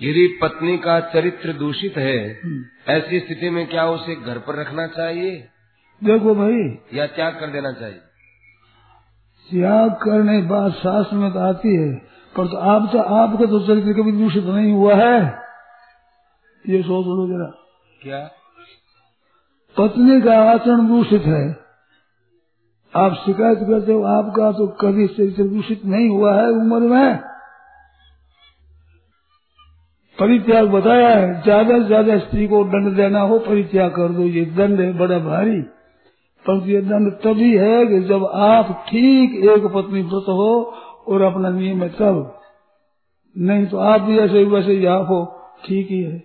यदि पत्नी का चरित्र दूषित है हम्म। ऐसी स्थिति में क्या उसे घर पर रखना चाहिए? देखो भाई। या त्याग कर देना चाहिए? त्याग करने की बात शास्त्र में तो आती है पर तो आप तो आपका तो चरित्र कभी दूषित नहीं हुआ है। ये सोच लो जरा। क्या? पत्नी का आचरण दूषित है। आप शिकायत करते हो आपका तो कभी चरित्र दूषित नहीं हुआ है उम्र में। परित्याग बताया है, ज़्यादा से ज़्यादा स्त्री को दंड देना हो, परित्याग कर दो, ये दंड है, बड़ा भारी। परंतु ये दंड तभी है कि जब आप ठीक एक पत्नी व्रत हो और अपना नियम है तब। नहीं तो आप भी ऐसे वैसे ही आप हो, ठीक ही है।